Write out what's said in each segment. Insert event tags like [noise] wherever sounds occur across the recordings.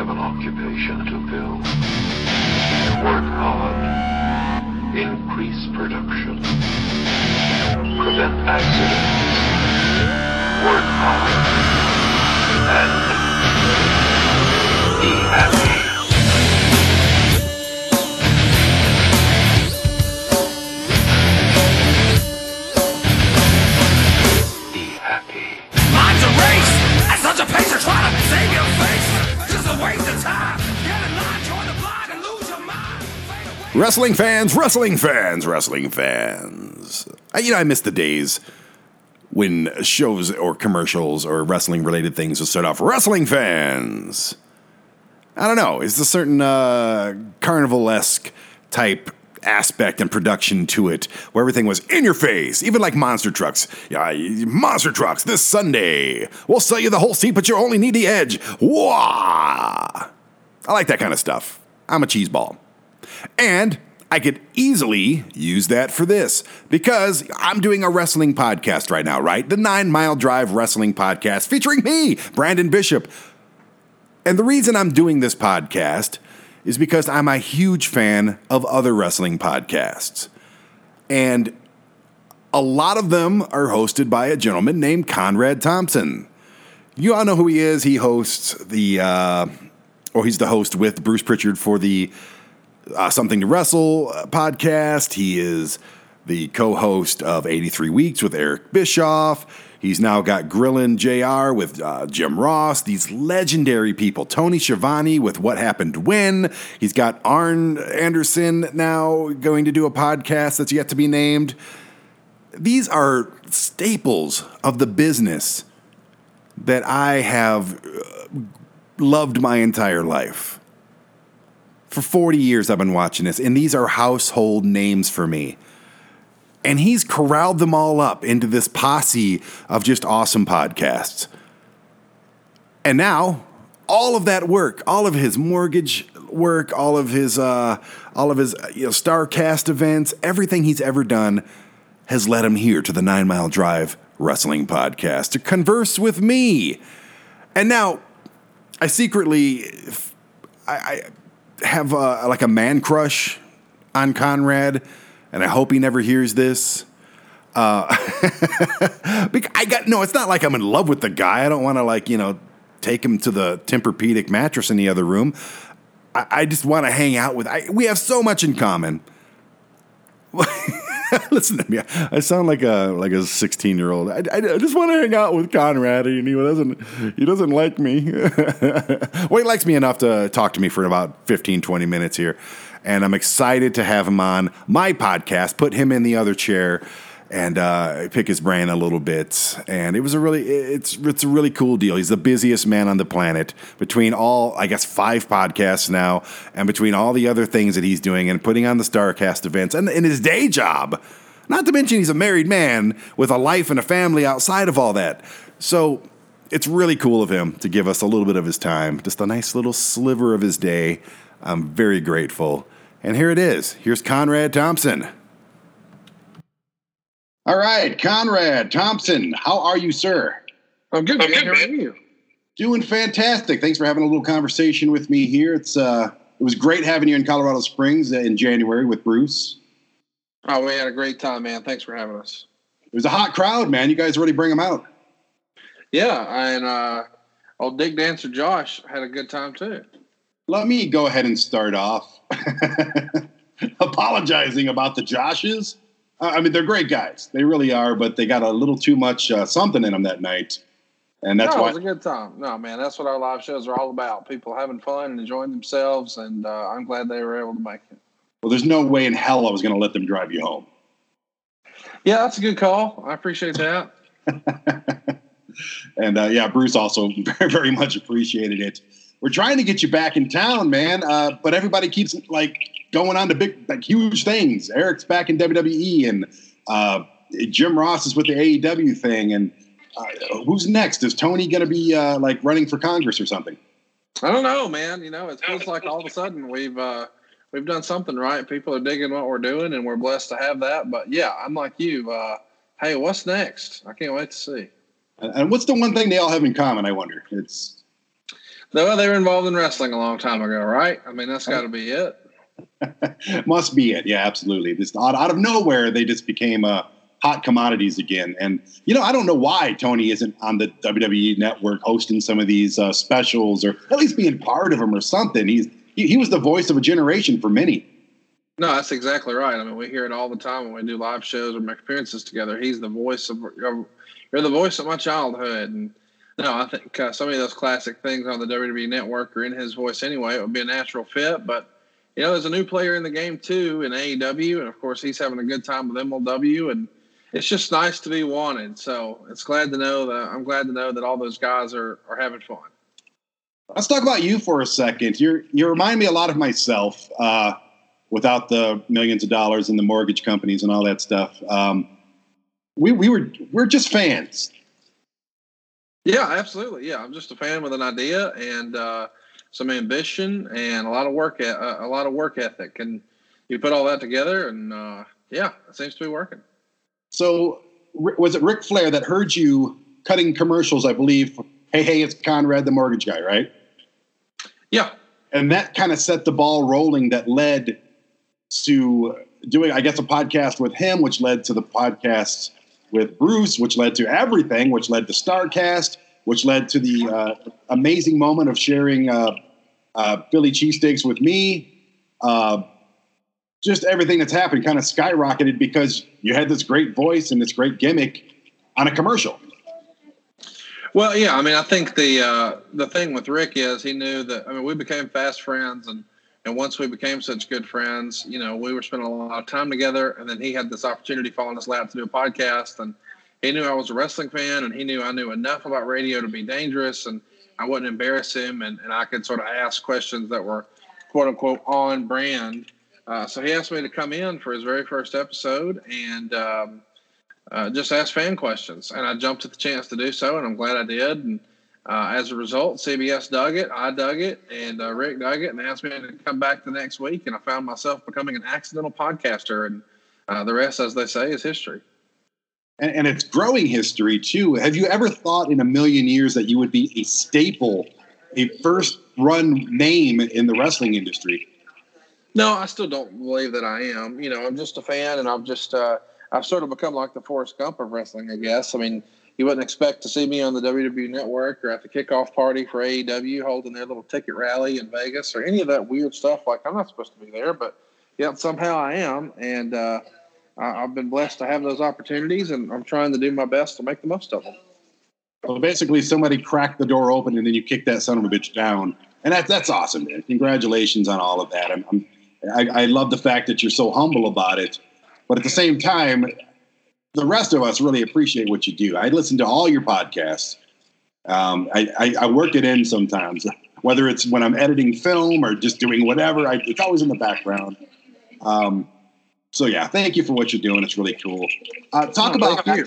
have an occupation to fill. Work hard. Increase production. Prevent accidents. Work hard. And be happy. Wrestling fans, wrestling fans, wrestling fans. I, you know, I miss the days when shows or commercials or wrestling related things would start off wrestling fans. I don't know. It's a certain uh, carnival esque type aspect and production to it where everything was in your face, even like monster trucks. Yeah, monster trucks this Sunday. We'll sell you the whole seat, but you only need the edge. Wah! I like that kind of stuff. I'm a cheese ball. And I could easily use that for this because I'm doing a wrestling podcast right now, right? The Nine Mile Drive Wrestling Podcast featuring me, Brandon Bishop. And the reason I'm doing this podcast is because I'm a huge fan of other wrestling podcasts. And a lot of them are hosted by a gentleman named Conrad Thompson. You all know who he is. He hosts the, uh, or he's the host with Bruce Prichard for the uh, Something to Wrestle uh, podcast. He is the co host of 83 Weeks with Eric Bischoff. He's now got Grillin' JR with uh, Jim Ross, these legendary people. Tony Schiavone with What Happened When. He's got Arn Anderson now going to do a podcast that's yet to be named. These are staples of the business that I have uh, loved my entire life. For 40 years, I've been watching this, and these are household names for me. And he's corralled them all up into this posse of just awesome podcasts. And now, all of that work, all of his mortgage work, all of his, uh, all of his uh, you know, events, everything he's ever done has led him here to the Nine Mile Drive Wrestling Podcast to converse with me. And now, I secretly, I, I have uh, like a man crush on Conrad, and I hope he never hears this. Uh, [laughs] I got no. It's not like I'm in love with the guy. I don't want to like you know take him to the Tempur-Pedic mattress in the other room. I, I just want to hang out with. I, we have so much in common. [laughs] [laughs] Listen to me. I sound like a like a 16 year old. I, I, I just want to hang out with Conrad, and he doesn't he doesn't like me. [laughs] well, he likes me enough to talk to me for about 15, 20 minutes here, and I'm excited to have him on my podcast. Put him in the other chair and uh, pick his brain a little bit. And it was a really it's it's a really cool deal. He's the busiest man on the planet between all I guess five podcasts now, and between all the other things that he's doing and putting on the Starcast events and in his day job. Not to mention he's a married man with a life and a family outside of all that. So it's really cool of him to give us a little bit of his time, just a nice little sliver of his day. I'm very grateful. And here it is. Here's Conrad Thompson. All right, Conrad Thompson, how are you, sir? I'm good. I'm man. good, How are you? Doing fantastic. Thanks for having a little conversation with me here. It's uh, it was great having you in Colorado Springs in January with Bruce. Oh, we had a great time, man. Thanks for having us. It was a hot crowd, man. You guys really bring them out. Yeah, and uh, old Dick Dancer Josh had a good time too. Let me go ahead and start off [laughs] apologizing about the Joshes. I mean, they're great guys. They really are, but they got a little too much uh, something in them that night. And that's no, why it was a good time. No, man, that's what our live shows are all about. People having fun and enjoying themselves, and uh, I'm glad they were able to make it. well, there's no way in hell I was going to let them drive you home. Yeah, that's a good call. I appreciate that. [laughs] And uh, yeah, Bruce also [laughs] very, very much appreciated it. We're trying to get you back in town, man, uh, but everybody keeps like going on to big, like huge things. Eric's back in WWE, and uh, Jim Ross is with the AEW thing. And uh, who's next? Is Tony going to be uh, like running for Congress or something? I don't know, man. You know, it feels like all of a sudden we've uh, we've done something right. People are digging what we're doing, and we're blessed to have that. But yeah, I'm like you. Uh, hey, what's next? I can't wait to see. And and what's the one thing they all have in common? I wonder. It's No, they were involved in wrestling a long time ago, right? I mean, that's got to be it. [laughs] Must be it. Yeah, absolutely. Just out, out of nowhere, they just became uh, hot commodities again. And, you know, I don't know why Tony isn't on the WWE network hosting some of these uh, specials or at least being part of them or something. He's, he, he was the voice of a generation for many. No, that's exactly right. I mean, we hear it all the time when we do live shows or make appearances together. He's the voice of, you're the voice of my childhood. And, no, I think uh, some of those classic things on the WWE network are in his voice anyway. It would be a natural fit, but you know, there's a new player in the game too in AEW, and of course, he's having a good time with MLW, and it's just nice to be wanted. So it's glad to know that I'm glad to know that all those guys are are having fun. Let's talk about you for a second. You you remind me a lot of myself, uh, without the millions of dollars and the mortgage companies and all that stuff. Um, we we were we're just fans. Yeah, absolutely. Yeah, I'm just a fan with an idea and uh, some ambition and a lot of work, a, a lot of work ethic, and you put all that together, and uh, yeah, it seems to be working. So, was it Ric Flair that heard you cutting commercials? I believe. Hey, hey, it's Conrad, the mortgage guy, right? Yeah, and that kind of set the ball rolling. That led to doing, I guess, a podcast with him, which led to the podcasts with Bruce, which led to everything, which led to Starcast, which led to the uh, amazing moment of sharing uh, uh, Philly cheesesteaks with me. Uh, just everything that's happened kind of skyrocketed because you had this great voice and this great gimmick on a commercial. Well, yeah, I mean, I think the uh, the thing with Ric is he knew that. I mean, we became fast friends, and and once we became such good friends, you know, we were spending a lot of time together. And then he had this opportunity fall in his lap to do a podcast, and he knew I was a wrestling fan, and he knew I knew enough about radio to be dangerous, and I wouldn't embarrass him, and, and I could sort of ask questions that were quote unquote on brand. Uh, so he asked me to come in for his very first episode and um, uh, just ask fan questions, and I jumped at the chance to do so, and I'm glad I did. And uh, as a result, CBS dug it, I dug it, and uh, Ric dug it, and asked me to come back the next week. And I found myself becoming an accidental podcaster, and uh, the rest, as they say, is history. And, and, it's growing history too. Have you ever thought in a million years that you would be a staple, a first run name in the wrestling industry? No, I still don't believe that I am. You know, I'm just a fan, and I've just uh, I've sort of become like the Forrest Gump of wrestling, I guess. I mean you wouldn't expect to see me on the WWE Network or at the kickoff party for AEW holding their little ticket rally in Vegas or any of that weird stuff. Like I'm not supposed to be there, but yeah, somehow I am, and uh, I've been blessed to have those opportunities, and I'm trying to do my best to make the most of them. Well, basically, somebody cracked the door open, and then you kick that son of a bitch down, and that, that's awesome, man. Congratulations on all of that. I'm, I'm I, I love the fact that you're so humble about it, but at the same time, the rest of us really appreciate what you do. I listen to all your podcasts. Um, I, I, I, work it in sometimes, whether it's when I'm editing film or just doing whatever. I, it's always in the background. Um, so yeah, thank you for what you're doing. It's really cool. Uh, talk about back,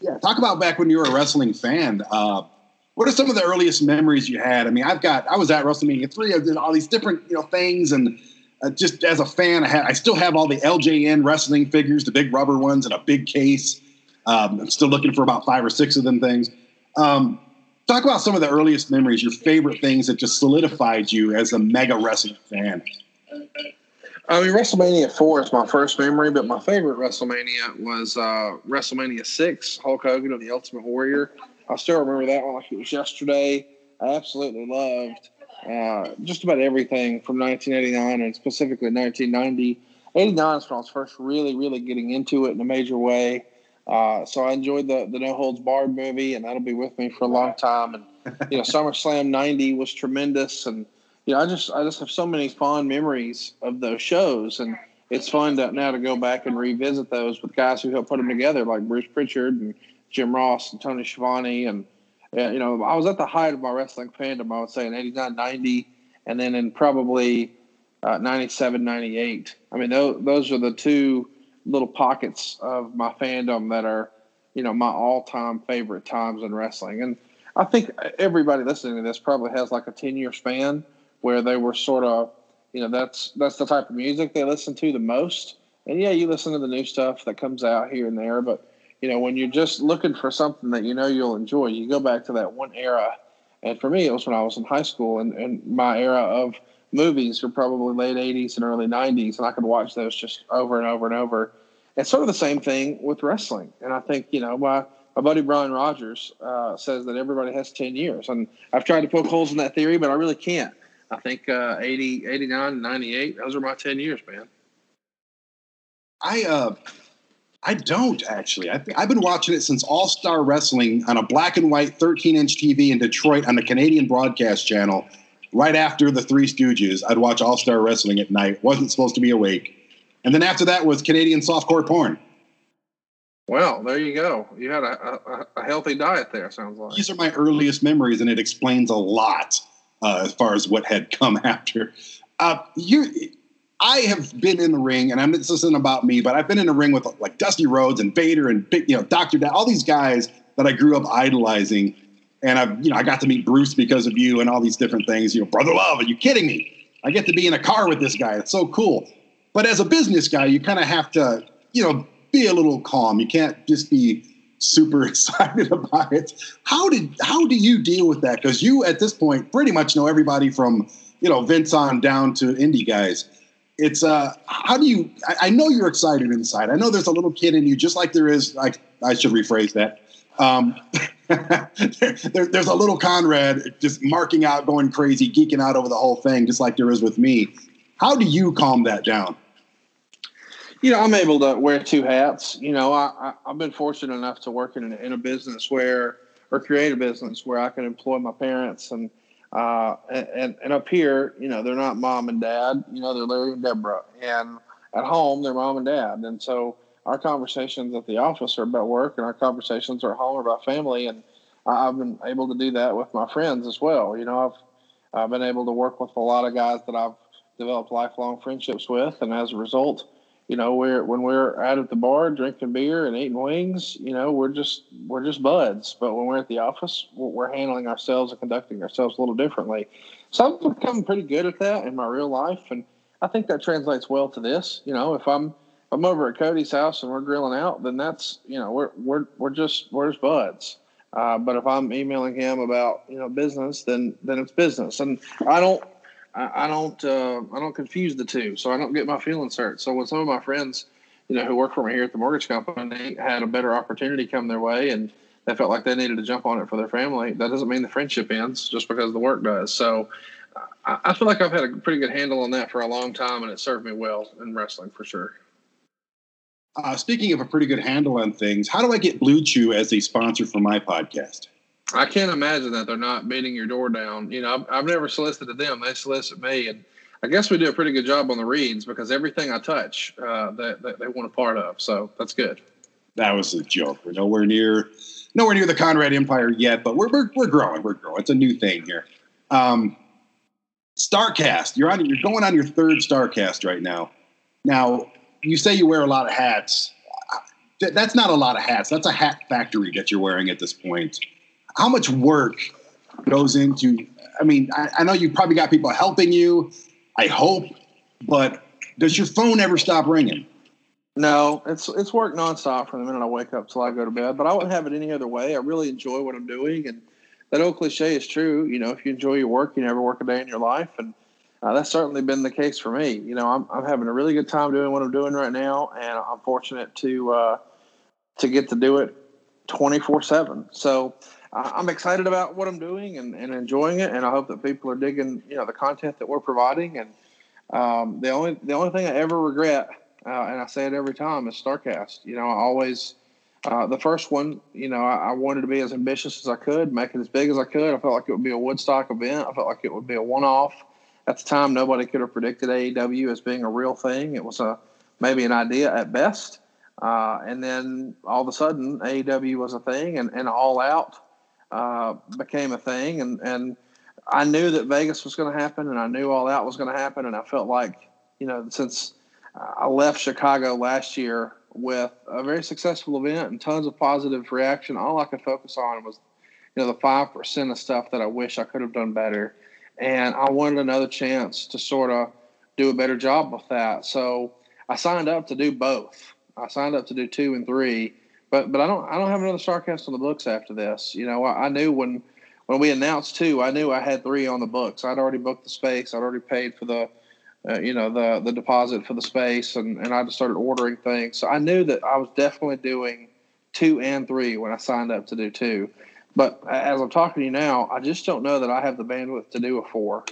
yeah, talk about back when you were a wrestling fan. Uh, what are some of the earliest memories you had? I mean, I've got I was at WrestleMania three. I did all these different you know things and uh, just as a fan, I, I, still have all the LJN wrestling figures, the big rubber ones, in a big case. Um, I'm still looking for about five or six of them things. Um, talk about some of the earliest memories, your favorite things that just solidified you as a mega wrestling fan. I mean, WrestleMania 4 is my first memory, but my favorite WrestleMania was uh, WrestleMania 6, Hulk Hogan of the Ultimate Warrior. I still remember that one like it was yesterday. I absolutely loved uh, just about everything from 1989 and specifically 1990. 89 is when I was first really, really getting into it in a major way. Uh, so I enjoyed the the No Holds Barred movie, and that'll be with me for a long time. And you know, [laughs] SummerSlam '90 was tremendous, and you know, I just I just have so many fond memories of those shows, and it's fun to, now to go back and revisit those with guys who helped put them together, like Bruce Prichard and Jim Ross and Tony Schiavone and yeah, you know, I was at the height of my wrestling fandom, I would say in 89, 90, and then in probably uh, 97, 98. I mean, those, those are the two little pockets of my fandom that are, you know, my all time favorite times in wrestling. And I think everybody listening to this probably has like a 10 year span where they were sort of, you know, that's that's the type of music they listen to the most. And yeah, you listen to the new stuff that comes out here and there, but you know, when you're just looking for something that you know you'll enjoy, you go back to that one era And for me, it was when I was in high school, and, and my era of movies were probably late 80s and early 90s, and I could watch those just over and over and over. It's sort of the same thing with wrestling. And I think, you know, my, my buddy Brian Rogers uh, says that everybody has 10 years. And I've tried to poke holes in that theory, but I really can't. I think uh, 80, 89, 98, those are my 10 years, man. I uh, I don't actually. I've, I've been watching it since All Star Wrestling on a black and white 13 inch TV in Detroit on the Canadian Broadcast Channel. Right after the Three Stooges, I'd watch All Star Wrestling at night. wasn't supposed to be awake, and then after that was Canadian softcore porn. Well, there you go. You had a, a, a healthy diet there. Sounds like. These are my earliest memories, and it explains a lot uh, as far as what had come [laughs] after. Uh, you, I have been in the ring, and I'm this isn't about me, but I've been in the ring with like Dusty Rhodes and Vader and you know, Doctor, all these guys that I grew up idolizing, and I've, you know, I got to meet Bruce because of you and all these different things. You know, brother love, are you kidding me? I get to be in a car with this guy. It's so cool. But as a business guy, you kind of have to, you know, be a little calm. You can't just be super [laughs] excited about it. How did how do you deal with that? Because you at this point pretty much know everybody from you know Vince on down to indie guys. It's uh how do you I, I know you're excited inside. I know there's a little kid in you, just like there is like I should rephrase that. Um, [laughs] there, there's a little Conrad just marking out, going crazy, geeking out over the whole thing, just like there is with me. How do you calm that down? you know, I'm able to wear two hats. You know, I, I, have been fortunate enough to work in, in a business where, or create a business where I can employ my parents and, uh, and, and up here, you know, they're not mom and dad, you know, they're Larry and Deborah. And at home, they're mom and dad. And so our conversations at the office are about work and our conversations are at home are about family. And I've been able to do that with my friends as well. You know, I've, I've been able to work with a lot of guys that I've developed lifelong friendships with. And as a result, you know, we're when we're out at the bar drinking beer and eating wings, you know, we're just we're just buds. But when we're at the office, we're handling ourselves and conducting ourselves a little differently. So I'm becoming pretty good at that in my real life, and I think that translates well to this. You know, if I'm if I'm over at Cody's house and we're grilling out, then that's you know we're we're we're just we're just buds. Uh, but if I'm emailing him about you know business, then then it's business, and I don't I, I don't uh, I don't confuse the two, so I don't get my feelings hurt. So when some of my friends, you know, who work for me here at the mortgage company, had a better opportunity come their way, and they felt like they needed to jump on it for their family, that doesn't mean the friendship ends just because the work does. So I, I feel like I've had a pretty good handle on that for a long time, and it served me well in wrestling for sure. Uh, speaking of a pretty good handle on things, how do I get BlueChew as a sponsor for my podcast? I can't imagine that they're not beating your door down. You know, I've, I've never solicited them; they solicit me, and I guess we do a pretty good job on the reads because everything I touch, uh, they, they, they want a part of. So that's good. That was a joke. We're nowhere near, nowhere near the Conrad Empire yet, but we're we're, we're growing. We're growing. It's a new thing here. Um, Starcast, you're on. You're going on your third Starcast right now. Now, you say you wear a lot of hats. That's not a lot of hats. That's a hat factory that you're wearing at this point how much work goes into i mean I, I, know you probably got people helping you i hope but does your phone ever stop ringing? No it's it's work nonstop from the minute i wake up till i go to bed but i wouldn't have it any other way. I really enjoy what i'm doing and that old cliche is true you know if you enjoy your work you never work a day in your life and uh, that's certainly been the case for me. You know I'm, I'm having a really good time doing what i'm doing right now and i'm fortunate to uh, to get to do it 24 7 so I'm excited about what I'm doing and, and enjoying it, and I hope that people are digging you know the content that we're providing. And um, the only the only thing I ever regret, uh, and I say it every time, is Starcast. You know, I always uh, the first one. You know, I, I, wanted to be as ambitious as I could, make it as big as I could. I felt like it would be a Woodstock event. I felt like it would be a one off. At the time, nobody could have predicted AEW as being a real thing. It was a maybe an idea at best. Uh, and then all of a sudden, AEW was a thing, and, and All Out uh, became a thing, and and I knew that Vegas was going to happen, and I knew all that was going to happen, and I felt like you know since I left Chicago last year with a very successful event and tons of positive reaction, all I could focus on was you know the five percent of stuff that I wish I could have done better, and I wanted another chance to sort of do a better job with that. So I signed up to do both. I signed up to do two and three but but I don't I don't have another Starcast on the books after this. You know, I, I knew when when we announced two, I knew I had three on the books. I'd already booked the space. I'd already paid for the, uh, you know, the the deposit for the space, and and I just started ordering things. So I knew that I was definitely doing two and three when I signed up to do two. But as I'm talking to you now, I just don't know that I have the bandwidth to do a four.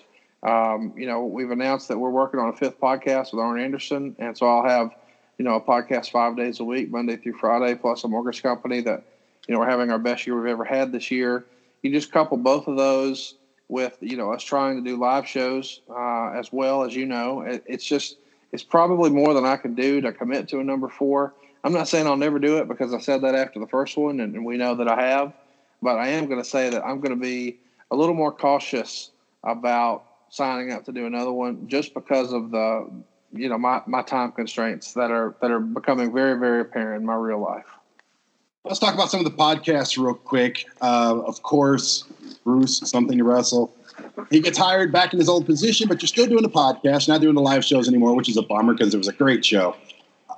Um, you know, we've announced that we're working on a fifth podcast with Arn Anderson, and so I'll have, you know, a podcast five days a week, Monday through Friday, plus a mortgage company that, you know, we're having our best year we've ever had this year. You just couple both of those with, you know, us trying to do live shows uh, as well as you know, it, it's just it's probably more than I can do to commit to a number four. I'm not saying I'll never do it because I said that after the first one, and, and we know that I have. But I am going to say that I'm going to be a little more cautious about signing up to do another one just because of the you know my, my time constraints that are that are becoming very very apparent in my real life. Let's talk about some of the podcasts real quick. Uh, of course bruce something to wrestle. He gets hired back in his old position but you're still doing the podcast. Not doing the live shows anymore which is a bummer because it was a great show.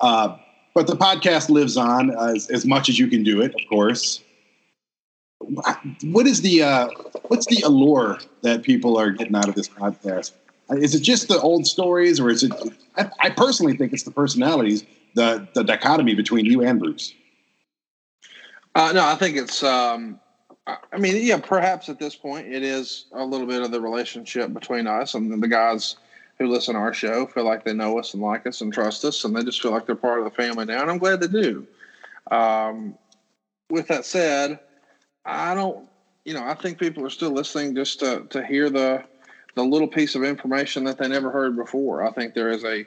Uh, but the podcast lives on as, as much as you can do it of course. What is the uh, what's the allure that people are getting out of this podcast? Is it just the old stories, or is it? I, I personally think it's the personalities, the the dichotomy between you and Bruce. Uh, no, I think it's. Um, I mean, yeah, perhaps at this point it is a little bit of the relationship between us and the guys who listen to our show feel like they know us and like us and trust us, and they just feel like they're part of the family now, and I'm glad they do. Um, with that said, I don't, you know, I think people are still listening just to, to hear the the little piece of information that they never heard before. I think there is a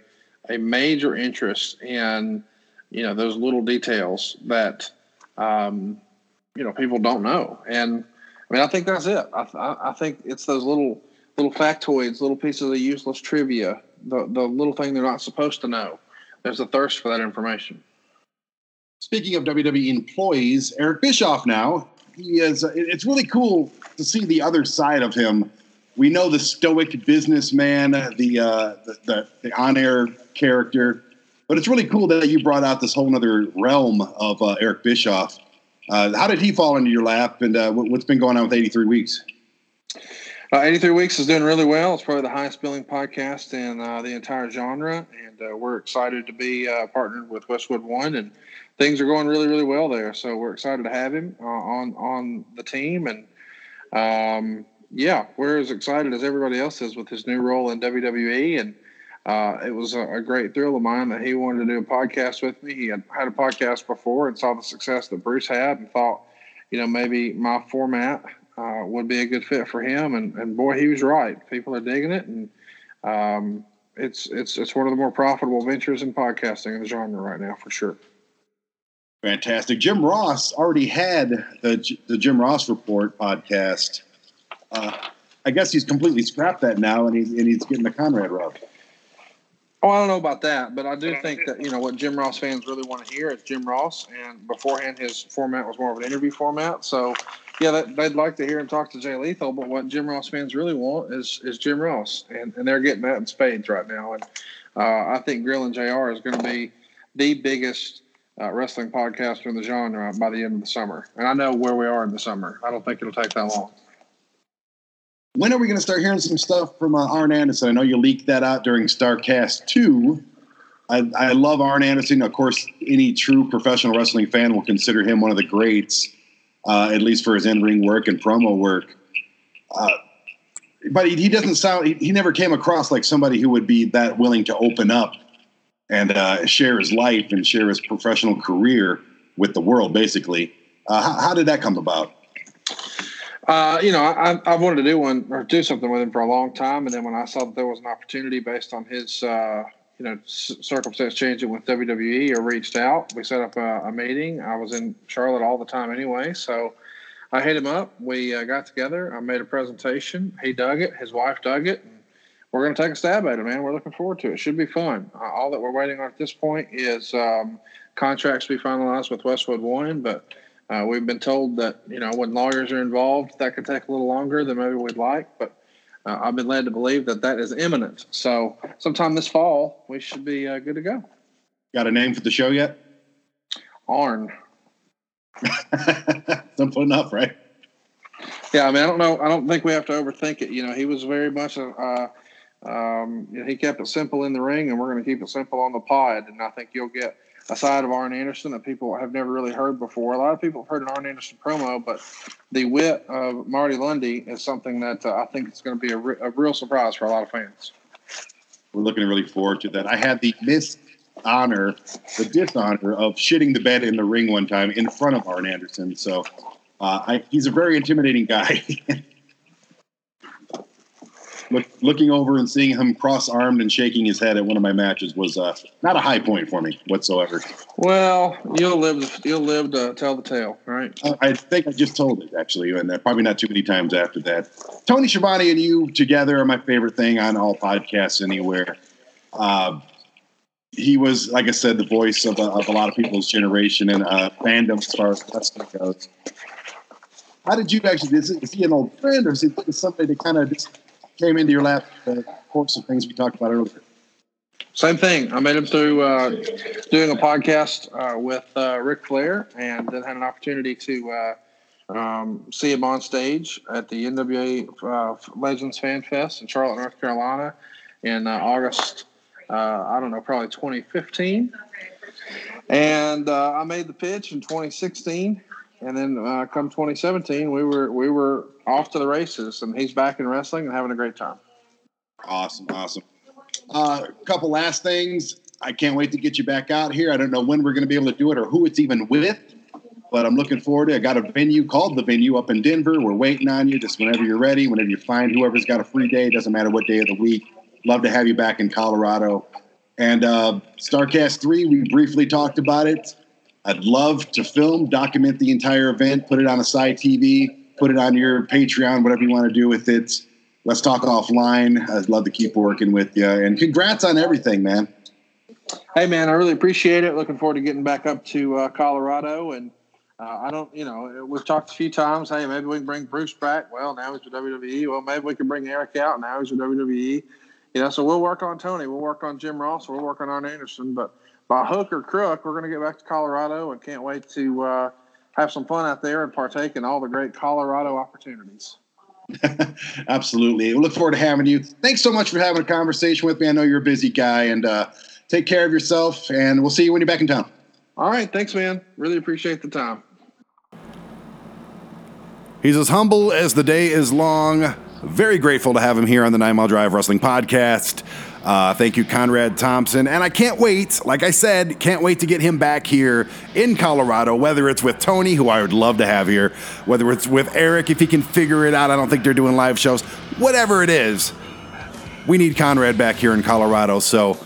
a major interest in, you know, those little details that, um, you know, people don't know. And I mean, I think that's it. I, I think it's those little little factoids, little pieces of useless trivia, the the little thing they're not supposed to know. There's a thirst for that information. Speaking of WWE employees, Eric Bischoff now he is. It's really cool to see the other side of him. We know the stoic businessman, the uh, the, the, the on-air character, but it's really cool that you brought out this whole other realm of uh, Eric Bischoff. Uh, how did he fall into your lap, and uh, what's been going on with 83 Weeks? Uh, 83 Weeks is doing really well. It's probably the highest billing podcast in uh, the entire genre, and we're excited to be partnered with Westwood One, and things are going really, really well there. So we're excited to have him on on the team, and um, yeah, we're as excited as everybody else is with his new role in WWE, and uh, it was a, a, great thrill of mine that he wanted to do a podcast with me. He had had a podcast before and saw the success that Bruce had, and thought, you know, maybe my format uh, would be a good fit for him. And, and boy, he was right. People are digging it, and um, it's it's it's one of the more profitable ventures in podcasting in the genre right now for sure. Fantastic. Jim Ross already had the the Jim Ross Report podcast. Uh, I guess he's completely scrapped that now, and he's and he's getting the Conrad rub. Oh, I don't know about that, but I do think that you know what Jim Ross fans really want to hear is Jim Ross, and beforehand his format was more of an interview format. So, yeah, that, they'd like to hear him talk to Jay Lethal, but what Jim Ross fans really want is is Jim Ross, and, and they're getting that in spades right now. And uh, I think Grilling JR is going to be the biggest uh, wrestling podcaster in the genre by the end of the summer. And I know where we are in the summer. I don't think it'll take that long when are we going to start hearing some stuff from uh, Arn Anderson? I know you leaked that out during Starcast 2. I, I, love Arn Anderson. Of course, any true professional wrestling fan will consider him one of the greats, uh, at least for his in ring work and promo work. Uh, but he, he, doesn't sound, he, he, never came across like somebody who would be that willing to open up and uh, share his life and share his professional career with the world, basically. Uh, how, how did that come about? Uh, you know, I, I wanted to do one or do something with him for a long time, and then when I saw that there was an opportunity based on his, uh, you know, c- circumstance changing with WWE, I reached out. We set up a, a, meeting. I was in Charlotte all the time anyway, so I hit him up. We uh, got together. I made a presentation. He dug it. His wife dug it. And we're going to take a stab at it, man. We're looking forward to it. it should be fun. Uh, all that we're waiting on at this point is um, contracts to be finalized with Westwood One, but uh, we've been told that you know when lawyers are involved, that could take a little longer than maybe we'd like, but uh, I've been led to believe that that is imminent. So sometime this fall, we should be uh, good to go. Got a name for the show yet? Arn. [laughs] Simple enough, right? Yeah, I mean, I don't know. I don't think we have to overthink it. You know, he was very much a. Um, you know, he kept it simple in the ring, and we're going to keep it simple on the pod. And I think you'll get a side of Arn Anderson that people have never really heard before. A lot of people have heard an Arn Anderson promo, but the wit of Marty Lunde is something that uh, I think is going to be a, re- a real surprise for a lot of fans. We're looking really forward to that. I had the dishonor, the dishonor of shitting the bed in the ring one time in front of Arn Anderson. So uh, I, he's a very intimidating guy. [laughs] Look, looking over and seeing him cross-armed and shaking his head at one of my matches was uh, not a high point for me whatsoever. Well, you'll live. You'll live to tell the tale, right? Uh, I think I just told it actually, and uh, probably not too many times after that. Tony Schiavone and you together are my favorite thing on all podcasts anywhere. Uh, he was, like I said, the voice of, of a lot of people's generation and uh, fandom as far as wrestling goes. How did you actually? Is, it, is he an old friend, or is he somebody that kind of just came into your lap? The course of things we talked about earlier. Same thing. I met him through uh, doing a podcast uh, with uh, Ric Flair, and then had an opportunity to uh, um, see him on stage at the NWA uh, Legends Fan Fest in Charlotte, North Carolina, in uh, August. I don't know, probably 2015. And I made the pitch in 2016, and then come 2017, we were we were off to the races, and he's back in wrestling and having a great time. Awesome, awesome. A uh, couple last things. I can't wait to get you back out here. I don't know when we're going to be able to do it or who it's even with, but I'm looking forward to it. I got a venue called The Venue up in Denver. We're waiting on you just whenever you're ready, whenever you find whoever's got a free day, doesn't matter what day of the week. Love to have you back in Colorado. And uh, StarCast 3, we briefly talked about it. I'd love to film, document the entire event, put it on a side TV, put it on your Patreon, whatever you want to do with it let's talk offline. I'd love to keep working with you. And congrats on everything, man. Hey, man, I really appreciate it. Looking forward to getting back up to uh, Colorado. And uh, I don't, you know, we've talked a few times. Hey, maybe we can bring Bruce back. Well, now he's with WWE. Well, maybe we can bring Eric out. Now he's with WWE. You know, so we'll work on Tony. We'll work on Jim Ross. We'll work on Arn Anderson. But by hook or crook, we're going to get back to Colorado and can't wait to uh, have some fun out there and partake in all the great Colorado opportunities. [laughs] Absolutely. We look forward to having you. Thanks so much for having a conversation with me. I know you're a busy guy, and uh, take care of yourself. And we'll see you when you're back in town. All right. Thanks, man. Really appreciate the time. He's as humble as the day is long. Very grateful to have him here on the Nine Mile Drive Wrestling Podcast. Uh, thank you, Conrad Thompson. And I can't wait, like I said, can't wait to get him back here in Colorado, whether it's with Tony, who I would love to have here, whether it's with Eric, if he can figure it out. I don't think they're doing live shows. Whatever it is, we need Conrad back here in Colorado. So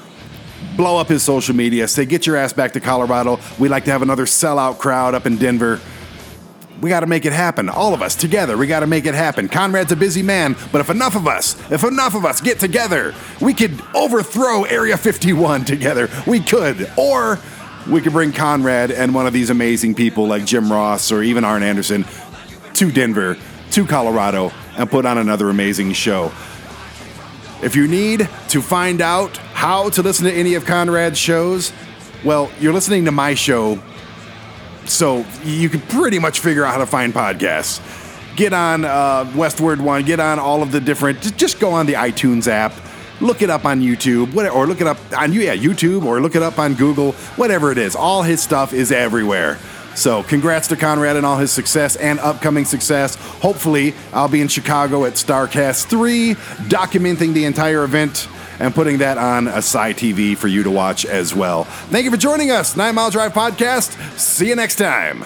blow up his social media, say, get your ass back to Colorado. We'd like to have another sellout crowd up in Denver we got to make it happen. All of us together, we got to make it happen. Conrad's a busy man, but if enough of us, if enough of us get together, we could overthrow Area 51 together. We could. Or we could bring Conrad and one of these amazing people like Jim Ross or even Arn Anderson to Denver, to Colorado, and put on another amazing show. If you need to find out how to listen to any of Conrad's shows, well, you're listening to my show so you can pretty much figure out how to find podcasts. Get on uh, Westwood One, get on all of the different, just, go on the iTunes app, look it up on YouTube, or look it up on yeah, YouTube, or look it up on Google, whatever it is. All his stuff is everywhere. So, congrats to Conrad and all his success and upcoming success. Hopefully, I'll be in Chicago at StarCast 3, documenting the entire event and putting that on a side TV for you to watch as well. Thank you for joining us, Nine Mile Drive Podcast. See you next time.